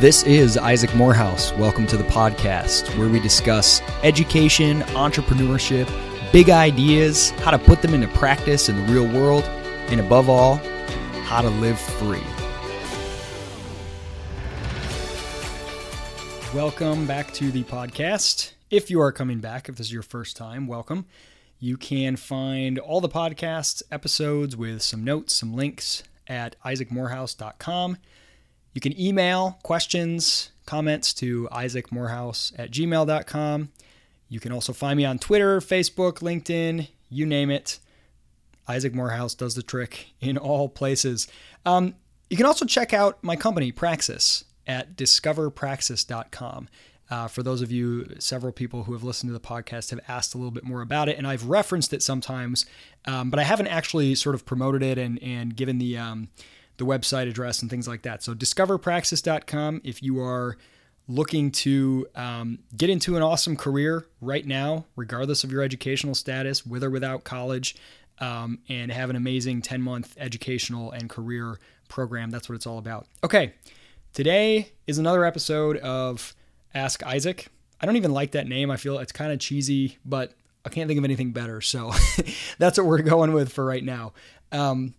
This is Isaac Morehouse. Welcome to the podcast where we discuss education, entrepreneurship, big ideas, how to put them into practice in the real world, and above all, how to live free. Welcome back to the podcast. If you are coming back, if this is your first time, welcome. You can find all the podcast episodes with some notes, some links at isaacmorehouse.com. You can email questions, comments to isaacmorehouse at gmail.com. You can also find me on Twitter, Facebook, LinkedIn, you name it. Isaac Morehouse does the trick in all places. Um, you can also check out my company, Praxis, at discoverpraxis.com. Uh, for those of you, several people who have listened to the podcast have asked a little bit more about it, and I've referenced it sometimes, um, but I haven't actually sort of promoted it and, and given the um, the website address and things like that. So discoverpraxis.com if you are looking to um, get into an awesome career right now, regardless of your educational status, with or without college, um, and have an amazing 10 month educational and career program. That's what it's all about. Okay, today is another episode of Ask Isaac. I don't even like that name. I feel it's kind of cheesy, but I can't think of anything better. So that's what we're going with for right now. Um,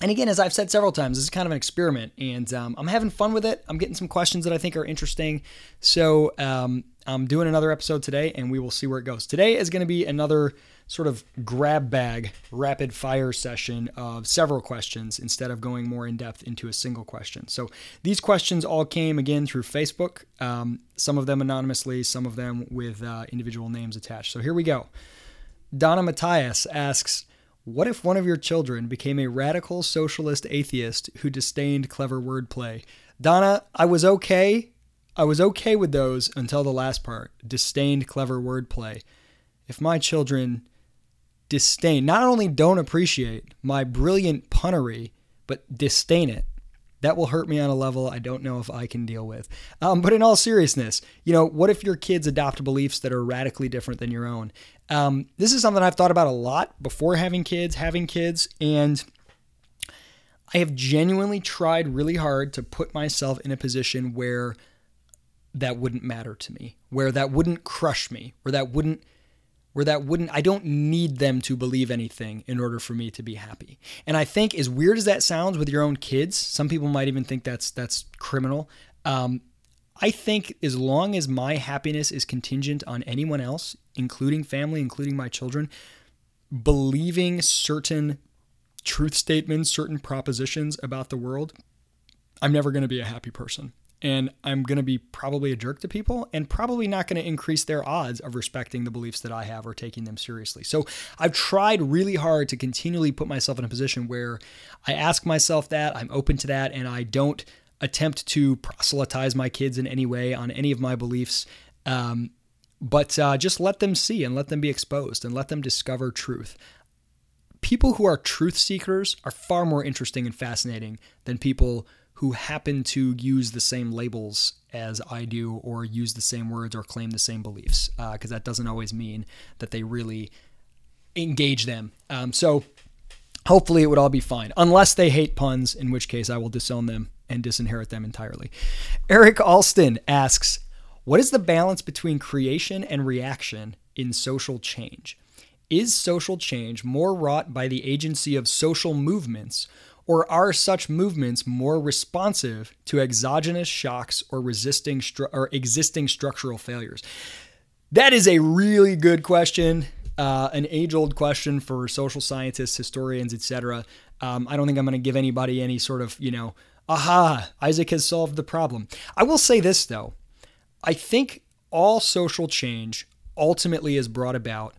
and again, as I've said several times, this is kind of an experiment, and um, I'm having fun with it. I'm getting some questions that I think are interesting. So um, I'm doing another episode today, and we will see where it goes. Today is going to be another sort of grab bag, rapid fire session of several questions instead of going more in depth into a single question. So these questions all came again through Facebook, um, some of them anonymously, some of them with uh, individual names attached. So here we go. Donna Matthias asks, what if one of your children became a radical socialist atheist who disdained clever wordplay? Donna, I was okay. I was okay with those until the last part disdained clever wordplay. If my children disdain, not only don't appreciate my brilliant punnery, but disdain it, that will hurt me on a level I don't know if I can deal with. Um, but in all seriousness, you know, what if your kids adopt beliefs that are radically different than your own? Um, this is something I've thought about a lot before having kids, having kids, and I have genuinely tried really hard to put myself in a position where that wouldn't matter to me, where that wouldn't crush me, where that wouldn't where that wouldn't I don't need them to believe anything in order for me to be happy. And I think as weird as that sounds with your own kids, some people might even think that's that's criminal. Um, I think as long as my happiness is contingent on anyone else, including family, including my children, believing certain truth statements, certain propositions about the world, I'm never going to be a happy person and I'm going to be probably a jerk to people and probably not going to increase their odds of respecting the beliefs that I have or taking them seriously. So I've tried really hard to continually put myself in a position where I ask myself that, I'm open to that, and I don't attempt to proselytize my kids in any way on any of my beliefs. Um, but uh, just let them see and let them be exposed and let them discover truth. People who are truth seekers are far more interesting and fascinating than people who happen to use the same labels as I do or use the same words or claim the same beliefs, because uh, that doesn't always mean that they really engage them. Um, so hopefully it would all be fine, unless they hate puns, in which case I will disown them and disinherit them entirely. Eric Alston asks, What is the balance between creation and reaction in social change? Is social change more wrought by the agency of social movements? Or are such movements more responsive to exogenous shocks or resisting stru- or existing structural failures? That is a really good question, uh, an age-old question for social scientists, historians, etc. Um, I don't think I'm going to give anybody any sort of you know, aha, Isaac has solved the problem. I will say this though, I think all social change ultimately is brought about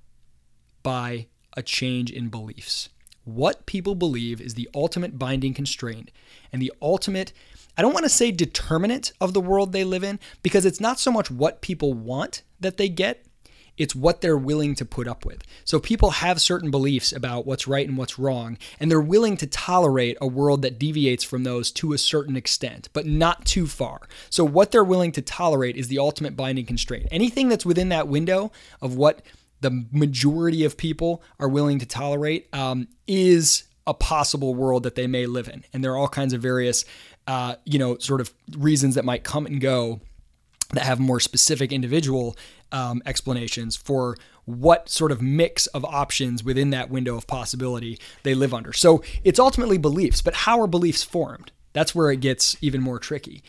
by a change in beliefs. What people believe is the ultimate binding constraint and the ultimate, I don't want to say determinant of the world they live in, because it's not so much what people want that they get, it's what they're willing to put up with. So people have certain beliefs about what's right and what's wrong, and they're willing to tolerate a world that deviates from those to a certain extent, but not too far. So what they're willing to tolerate is the ultimate binding constraint. Anything that's within that window of what the majority of people are willing to tolerate um, is a possible world that they may live in. And there are all kinds of various uh, you know, sort of reasons that might come and go that have more specific individual um, explanations for what sort of mix of options within that window of possibility they live under. So it's ultimately beliefs, but how are beliefs formed? That's where it gets even more tricky.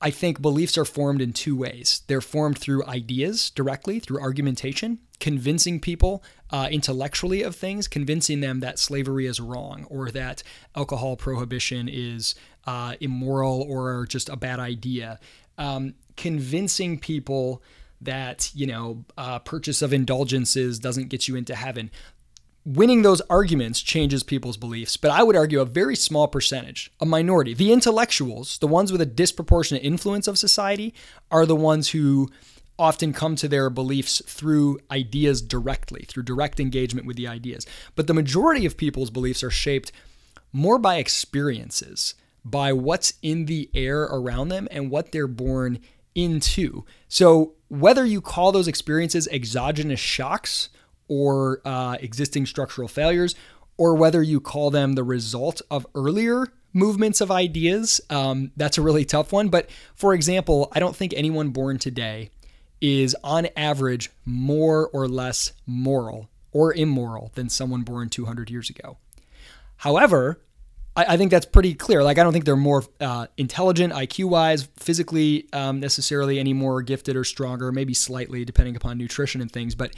I think beliefs are formed in two ways. They're formed through ideas directly, through argumentation, convincing people uh, intellectually of things, convincing them that slavery is wrong or that alcohol prohibition is uh, immoral or just a bad idea. Um, convincing people that you know uh, purchase of indulgences doesn't get you into heaven winning those arguments changes people's beliefs but i would argue a very small percentage a minority the intellectuals the ones with a disproportionate influence of society are the ones who often come to their beliefs through ideas directly through direct engagement with the ideas but the majority of people's beliefs are shaped more by experiences by what's in the air around them and what they're born into. So, whether you call those experiences exogenous shocks or uh, existing structural failures, or whether you call them the result of earlier movements of ideas, um, that's a really tough one. But for example, I don't think anyone born today is on average more or less moral or immoral than someone born 200 years ago. However, I, I think that's pretty clear. Like, I don't think they're more uh, intelligent, IQ wise, physically um, necessarily any more gifted or stronger, maybe slightly depending upon nutrition and things, but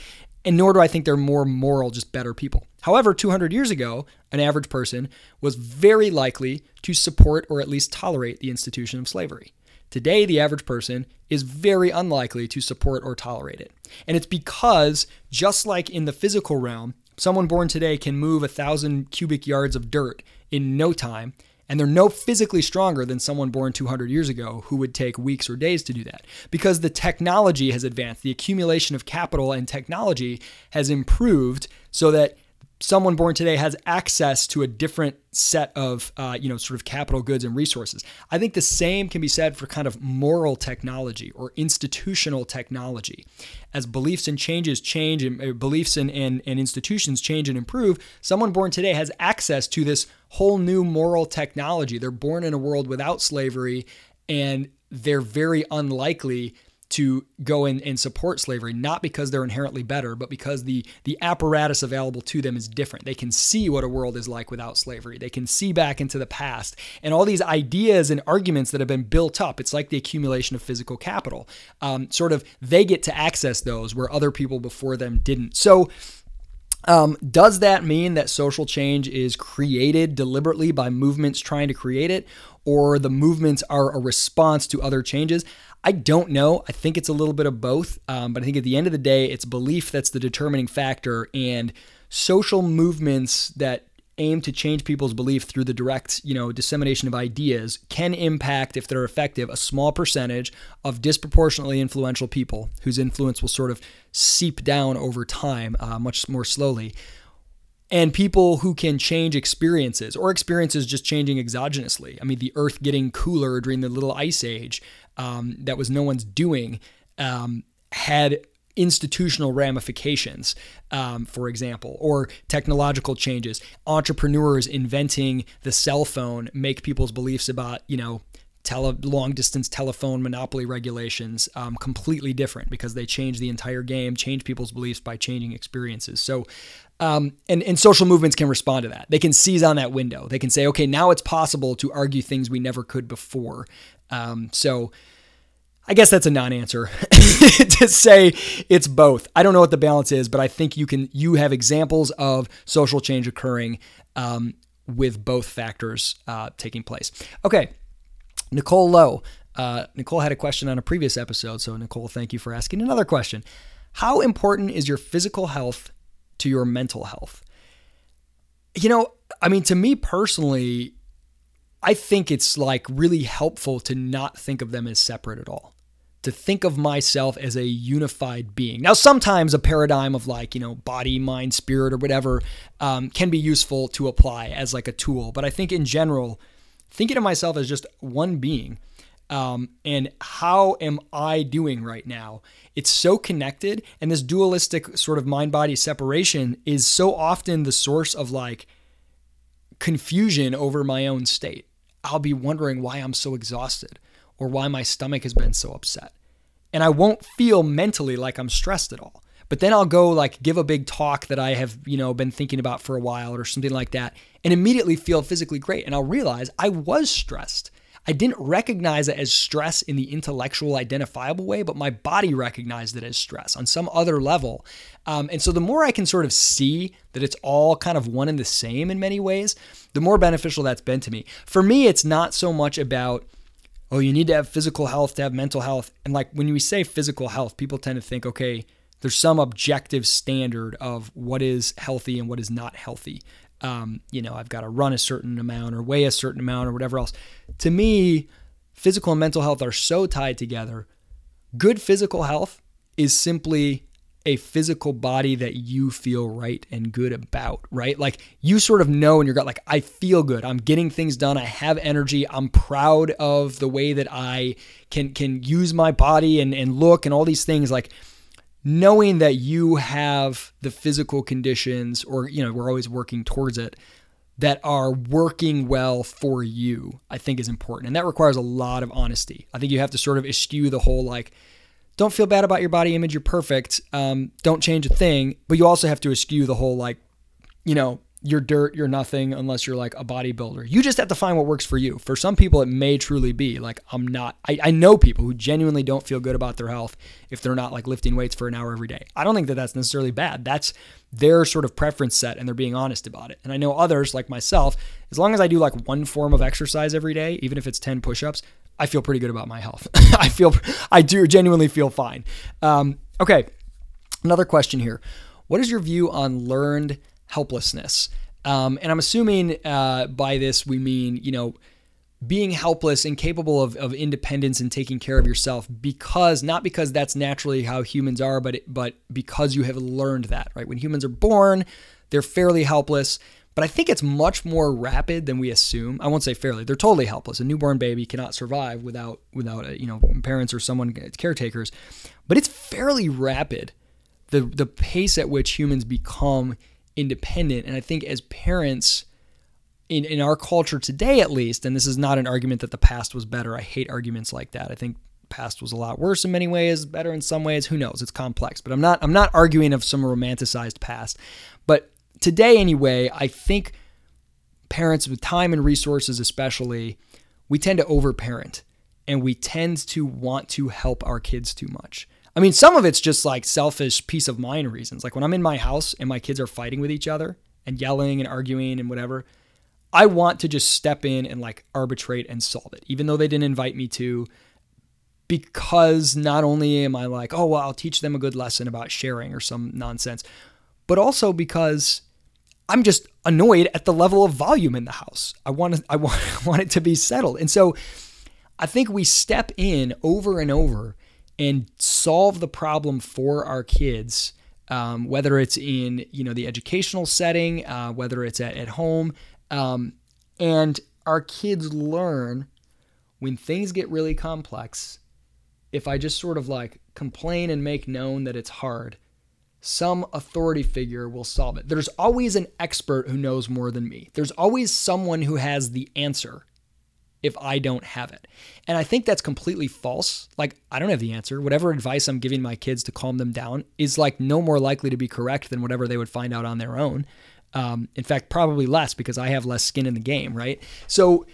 and nor do I think they're more moral, just better people. However, 200 years ago, an average person was very likely to support or at least tolerate the institution of slavery. Today, the average person is very unlikely to support or tolerate it. And it's because, just like in the physical realm, someone born today can move a thousand cubic yards of dirt in no time. And they're no physically stronger than someone born 200 years ago who would take weeks or days to do that. Because the technology has advanced, the accumulation of capital and technology has improved so that someone born today has access to a different set of uh, you know sort of capital goods and resources. I think the same can be said for kind of moral technology or institutional technology. As beliefs and changes change and uh, beliefs and, and, and institutions change and improve someone born today has access to this whole new moral technology. They're born in a world without slavery and they're very unlikely to go in and support slavery, not because they're inherently better, but because the the apparatus available to them is different. They can see what a world is like without slavery. They can see back into the past and all these ideas and arguments that have been built up. It's like the accumulation of physical capital. Um, sort of, they get to access those where other people before them didn't. So. Um, does that mean that social change is created deliberately by movements trying to create it, or the movements are a response to other changes? I don't know. I think it's a little bit of both. Um, but I think at the end of the day, it's belief that's the determining factor. And social movements that aim to change people's belief through the direct, you know, dissemination of ideas can impact, if they're effective, a small percentage of disproportionately influential people whose influence will sort of seep down over time, uh, much more slowly. And people who can change experiences or experiences just changing exogenously. I mean, the earth getting cooler during the little ice age, um, that was no one's doing um, had institutional ramifications, um, for example, or technological changes. Entrepreneurs inventing the cell phone make people's beliefs about, you know, tele- long distance telephone monopoly regulations um, completely different because they change the entire game, change people's beliefs by changing experiences. So, um, and, and social movements can respond to that. They can seize on that window. They can say, okay, now it's possible to argue things we never could before. Um, so I guess that's a non-answer to say it's both. I don't know what the balance is, but I think you can you have examples of social change occurring um, with both factors uh, taking place. Okay, Nicole Lowe. Uh, Nicole had a question on a previous episode, so Nicole, thank you for asking another question. How important is your physical health to your mental health? You know, I mean, to me personally, I think it's like really helpful to not think of them as separate at all. To think of myself as a unified being. Now, sometimes a paradigm of like, you know, body, mind, spirit, or whatever um, can be useful to apply as like a tool. But I think in general, thinking of myself as just one being um, and how am I doing right now? It's so connected, and this dualistic sort of mind body separation is so often the source of like confusion over my own state. I'll be wondering why I'm so exhausted or why my stomach has been so upset. And I won't feel mentally like I'm stressed at all. But then I'll go like give a big talk that I have, you know, been thinking about for a while or something like that and immediately feel physically great. And I'll realize I was stressed. I didn't recognize it as stress in the intellectual, identifiable way, but my body recognized it as stress on some other level. Um, and so the more I can sort of see that it's all kind of one and the same in many ways, the more beneficial that's been to me. For me, it's not so much about, oh, you need to have physical health to have mental health. And like when we say physical health, people tend to think, okay, there's some objective standard of what is healthy and what is not healthy. Um, you know, I've got to run a certain amount or weigh a certain amount or whatever else. To me, physical and mental health are so tied together. Good physical health is simply a physical body that you feel right and good about, right? Like you sort of know in your gut, like, I feel good. I'm getting things done. I have energy. I'm proud of the way that I can can use my body and, and look and all these things. Like knowing that you have the physical conditions, or, you know, we're always working towards it, that are working well for you, I think is important. And that requires a lot of honesty. I think you have to sort of eschew the whole like, don't feel bad about your body image, you're perfect. Um, don't change a thing. But you also have to eschew the whole like, you know, you're dirt, you're nothing unless you're like a bodybuilder. You just have to find what works for you. For some people, it may truly be like, I'm not, I, I know people who genuinely don't feel good about their health if they're not like lifting weights for an hour every day. I don't think that that's necessarily bad. That's their sort of preference set and they're being honest about it. And I know others like myself, as long as I do like one form of exercise every day, even if it's 10 push ups, I feel pretty good about my health. I feel, I do genuinely feel fine. Um, okay. Another question here. What is your view on learned helplessness. Um, and I'm assuming uh, by this we mean, you know, being helpless, incapable of, of independence and taking care of yourself because not because that's naturally how humans are, but but because you have learned that, right? When humans are born, they're fairly helpless. But I think it's much more rapid than we assume. I won't say fairly; they're totally helpless. A newborn baby cannot survive without without uh, you know parents or someone caretakers. But it's fairly rapid, the the pace at which humans become independent. And I think as parents, in, in our culture today at least, and this is not an argument that the past was better. I hate arguments like that. I think past was a lot worse in many ways, better in some ways. Who knows? It's complex. But I'm not I'm not arguing of some romanticized past. But today anyway, I think parents with time and resources especially, we tend to overparent and we tend to want to help our kids too much. I mean, some of it's just like selfish peace of mind reasons. Like when I'm in my house and my kids are fighting with each other and yelling and arguing and whatever, I want to just step in and like arbitrate and solve it, even though they didn't invite me to. Because not only am I like, oh, well, I'll teach them a good lesson about sharing or some nonsense, but also because I'm just annoyed at the level of volume in the house. I want to, I want, want it to be settled. And so I think we step in over and over and solve the problem for our kids, um, whether it's in you know the educational setting, uh, whether it's at, at home, um, and our kids learn when things get really complex. If I just sort of like complain and make known that it's hard, some authority figure will solve it. There's always an expert who knows more than me. There's always someone who has the answer if I don't have it. And I think that's completely false. Like, I don't have the answer. Whatever advice I'm giving my kids to calm them down is like no more likely to be correct than whatever they would find out on their own. Um, in fact, probably less because I have less skin in the game, right? So,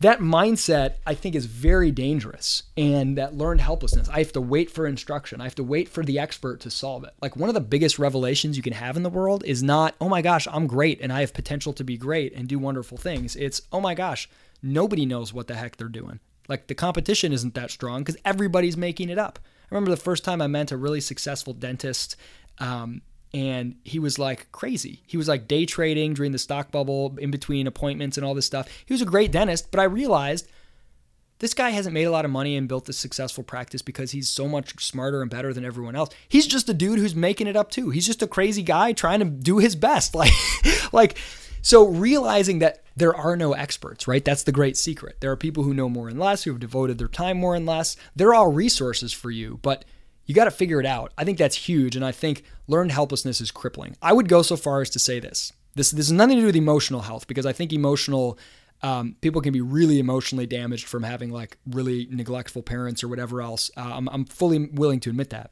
that mindset I think is very dangerous and that learned helplessness. I have to wait for instruction. I have to wait for the expert to solve it. Like one of the biggest revelations you can have in the world is not, oh my gosh, I'm great and I have potential to be great and do wonderful things. It's, oh my gosh, nobody knows what the heck they're doing. Like the competition isn't that strong because everybody's making it up. I remember the first time I met a really successful dentist, um, and he was like crazy. He was like day trading during the stock bubble, in between appointments and all this stuff. He was a great dentist, but I realized this guy hasn't made a lot of money and built a successful practice because he's so much smarter and better than everyone else. He's just a dude who's making it up too. He's just a crazy guy trying to do his best. Like, like so realizing that there are no experts, right? That's the great secret. There are people who know more and less, who have devoted their time more and less. They're all resources for you, but you got to figure it out. I think that's huge. And I think learned helplessness is crippling. I would go so far as to say this. This, this has nothing to do with emotional health because I think emotional Um, people can be really emotionally damaged from having like really neglectful parents or whatever else. Uh, I'm, I'm fully willing to admit that.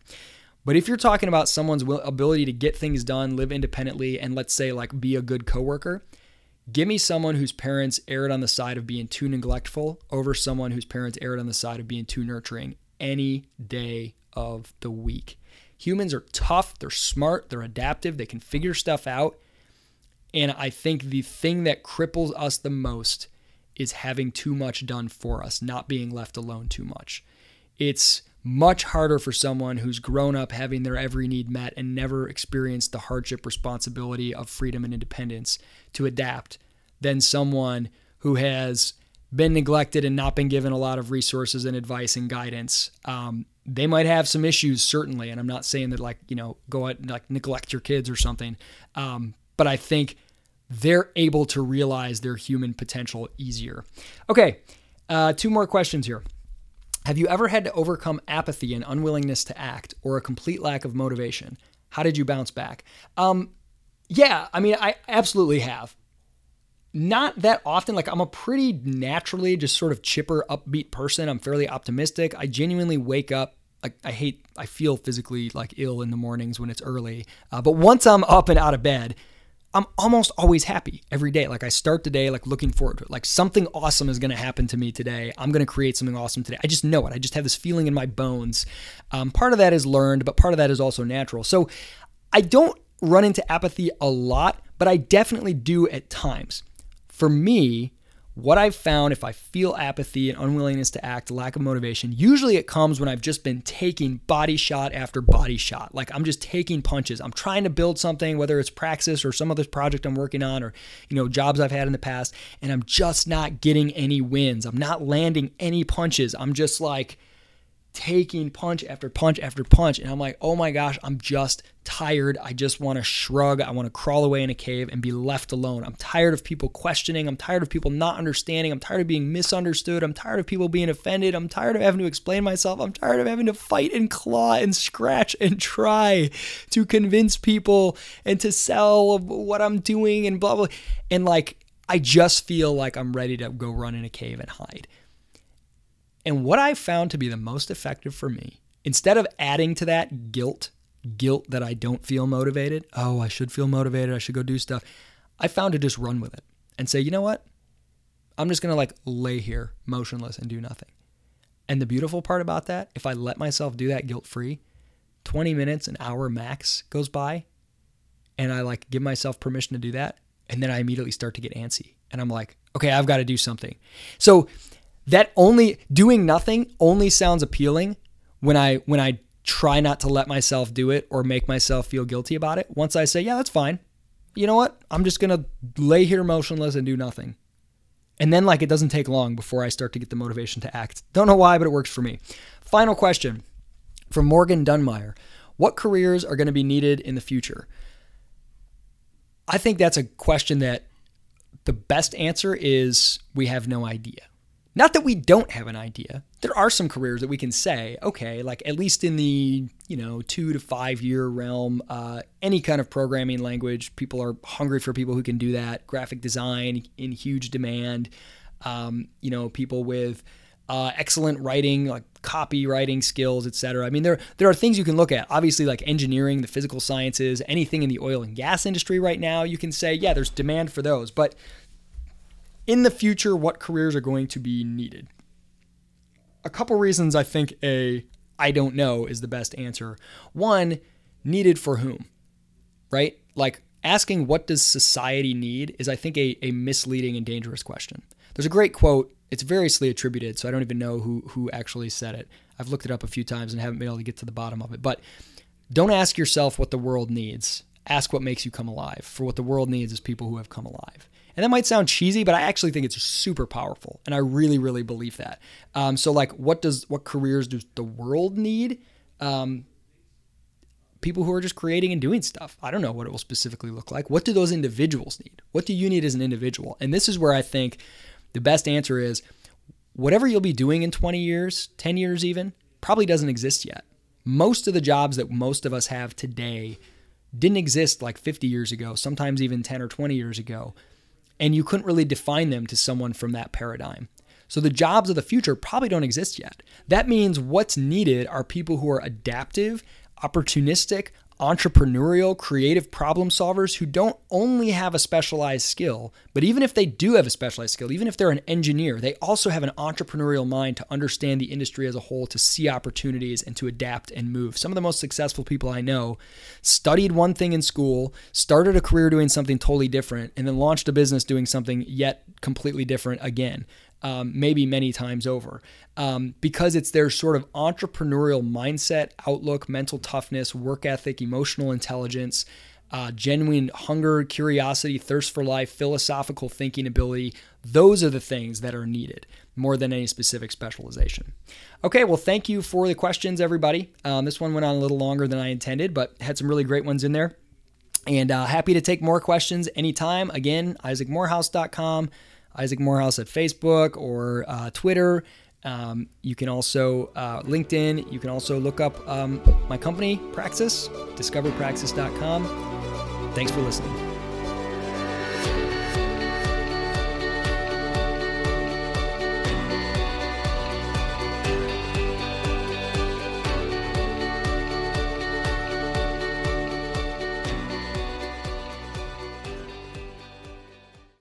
But if you're talking about someone's ability to get things done, live independently, and let's say like be a good coworker, give me someone whose parents erred on the side of being too neglectful over someone whose parents erred on the side of being too nurturing any day of the week. Humans are tough, they're smart, they're adaptive, they can figure stuff out. And I think the thing that cripples us the most is having too much done for us, not being left alone too much. It's much harder for someone who's grown up having their every need met and never experienced the hardship responsibility of freedom and independence to adapt than someone who has been neglected and not been given a lot of resources and advice and guidance. Um, they might have some issues, certainly, and I'm not saying that like you know go out and like neglect your kids or something, um, but I think they're able to realize their human potential easier. Okay, uh, two more questions here. Have you ever had to overcome apathy and unwillingness to act or a complete lack of motivation? How did you bounce back? Um, yeah, I mean, I absolutely have. Not that often. Like, I'm a pretty naturally just sort of chipper, upbeat person. I'm fairly optimistic. I genuinely wake up. Like, I hate, I feel physically like ill in the mornings when it's early. Uh, but once I'm up and out of bed, I'm almost always happy every day. Like I start the day like looking forward to it. Like something awesome is going to happen to me today. I'm going to create something awesome today. I just know it. I just have this feeling in my bones. Um, part of that is learned, but part of that is also natural. So I don't run into apathy a lot, but I definitely do at times. For me, what I've found if I feel apathy and unwillingness to act, lack of motivation, usually it comes when I've just been taking body shot after body shot. Like I'm just taking punches. I'm trying to build something, whether it's Praxis or some other project I'm working on or, you know, jobs I've had in the past, and I'm just not getting any wins. I'm not landing any punches. I'm just like, taking punch after punch after punch. And I'm like, oh my gosh, I'm just tired. I just want to shrug. I want to crawl away in a cave and be left alone. I'm tired of people questioning. I'm tired of people not understanding. I'm tired of being misunderstood. I'm tired of people being offended. I'm tired of having to explain myself. I'm tired of having to fight and claw and scratch and try to convince people and to sell what I'm doing and blah, blah. And like, I just feel like I'm ready to go run in a cave and hide. And what I found to be the most effective for me, instead of adding to that guilt, guilt that I don't feel motivated, oh, I should feel motivated, I should go do stuff, I found to just run with it and say, you know what? I'm just to like lay here motionless and do nothing. And the beautiful part about that, if I let myself do that guilt free, 20 minutes, an hour max goes by, and I like give myself permission to do that. And then I immediately start to get antsy. And I'm like, okay, I've got to do something. So that only doing nothing only sounds appealing when I when I try not to let myself do it or make myself feel guilty about it. Once I say, yeah, that's fine. You know what? I'm just going to lay here motionless and do nothing. And then like it doesn't take long before I start to get the motivation to act. Don't know why, but it works for me. Final question from Morgan Dunmeyer. What careers are going to be needed in the future? I think that's a question that the best answer is we have no idea. Not that we don't have an idea. There are some careers that we can say, okay, like at least in the you know two to five year realm, uh, any kind of programming language, people are hungry for people who can do that. Graphic design in huge demand. Um, you know, people with uh, excellent writing, like copywriting skills, etc. I mean, there there are things you can look at. Obviously, like engineering, the physical sciences, anything in the oil and gas industry right now, you can say, yeah, there's demand for those, but in the future what careers are going to be needed. A couple reasons I think a I don't know is the best answer. One, needed for whom? Right? Like asking what does society need is I think a, a misleading and dangerous question. There's a great quote. It's variously attributed, so I don't even know who who actually said it. I've looked it up a few times and haven't been able to get to the bottom of it. But don't ask yourself what the world needs. Ask what makes you come alive. For what the world needs is people who have come alive. And that might sound cheesy, but I actually think it's super powerful, and I really, really believe that. Um, so, like, what does what careers does the world need? Um, people who are just creating and doing stuff. I don't know what it will specifically look like. What do those individuals need? What do you need as an individual? And this is where I think the best answer is whatever you'll be doing in 20 years, 10 years even, probably doesn't exist yet. Most of the jobs that most of us have today didn't exist like 50 years ago, sometimes even 10 or 20 years ago. And you couldn't really define them to someone from that paradigm. So the jobs of the future probably don't exist yet. That means what's needed are people who are adaptive, opportunistic, entrepreneurial, creative problem solvers who don't only have a specialized skill, but even if they do have a specialized skill, even if they're an engineer, they also have an entrepreneurial mind to understand the industry as a whole, to see opportunities and to adapt and move. Some of the most successful people I know studied one thing in school, started a career doing something totally different, and then launched a business doing something yet completely different again um, maybe many times over, um, because it's their sort of entrepreneurial mindset, outlook, mental toughness, work ethic, emotional intelligence. Uh, genuine hunger, curiosity, thirst for life, philosophical thinking ability. Those are the things that are needed more than any specific specialization. Okay, well, thank you for the questions, everybody. Um, this one went on a little longer than I intended, but had some really great ones in there. And uh, happy to take more questions anytime. Again, isaacmorehouse.com. Isaac Morehouse at Facebook or uh, Twitter. Um, you can also uh, LinkedIn. You can also look up um, my company, Praxis, discoverpraxis.com. Thanks for listening.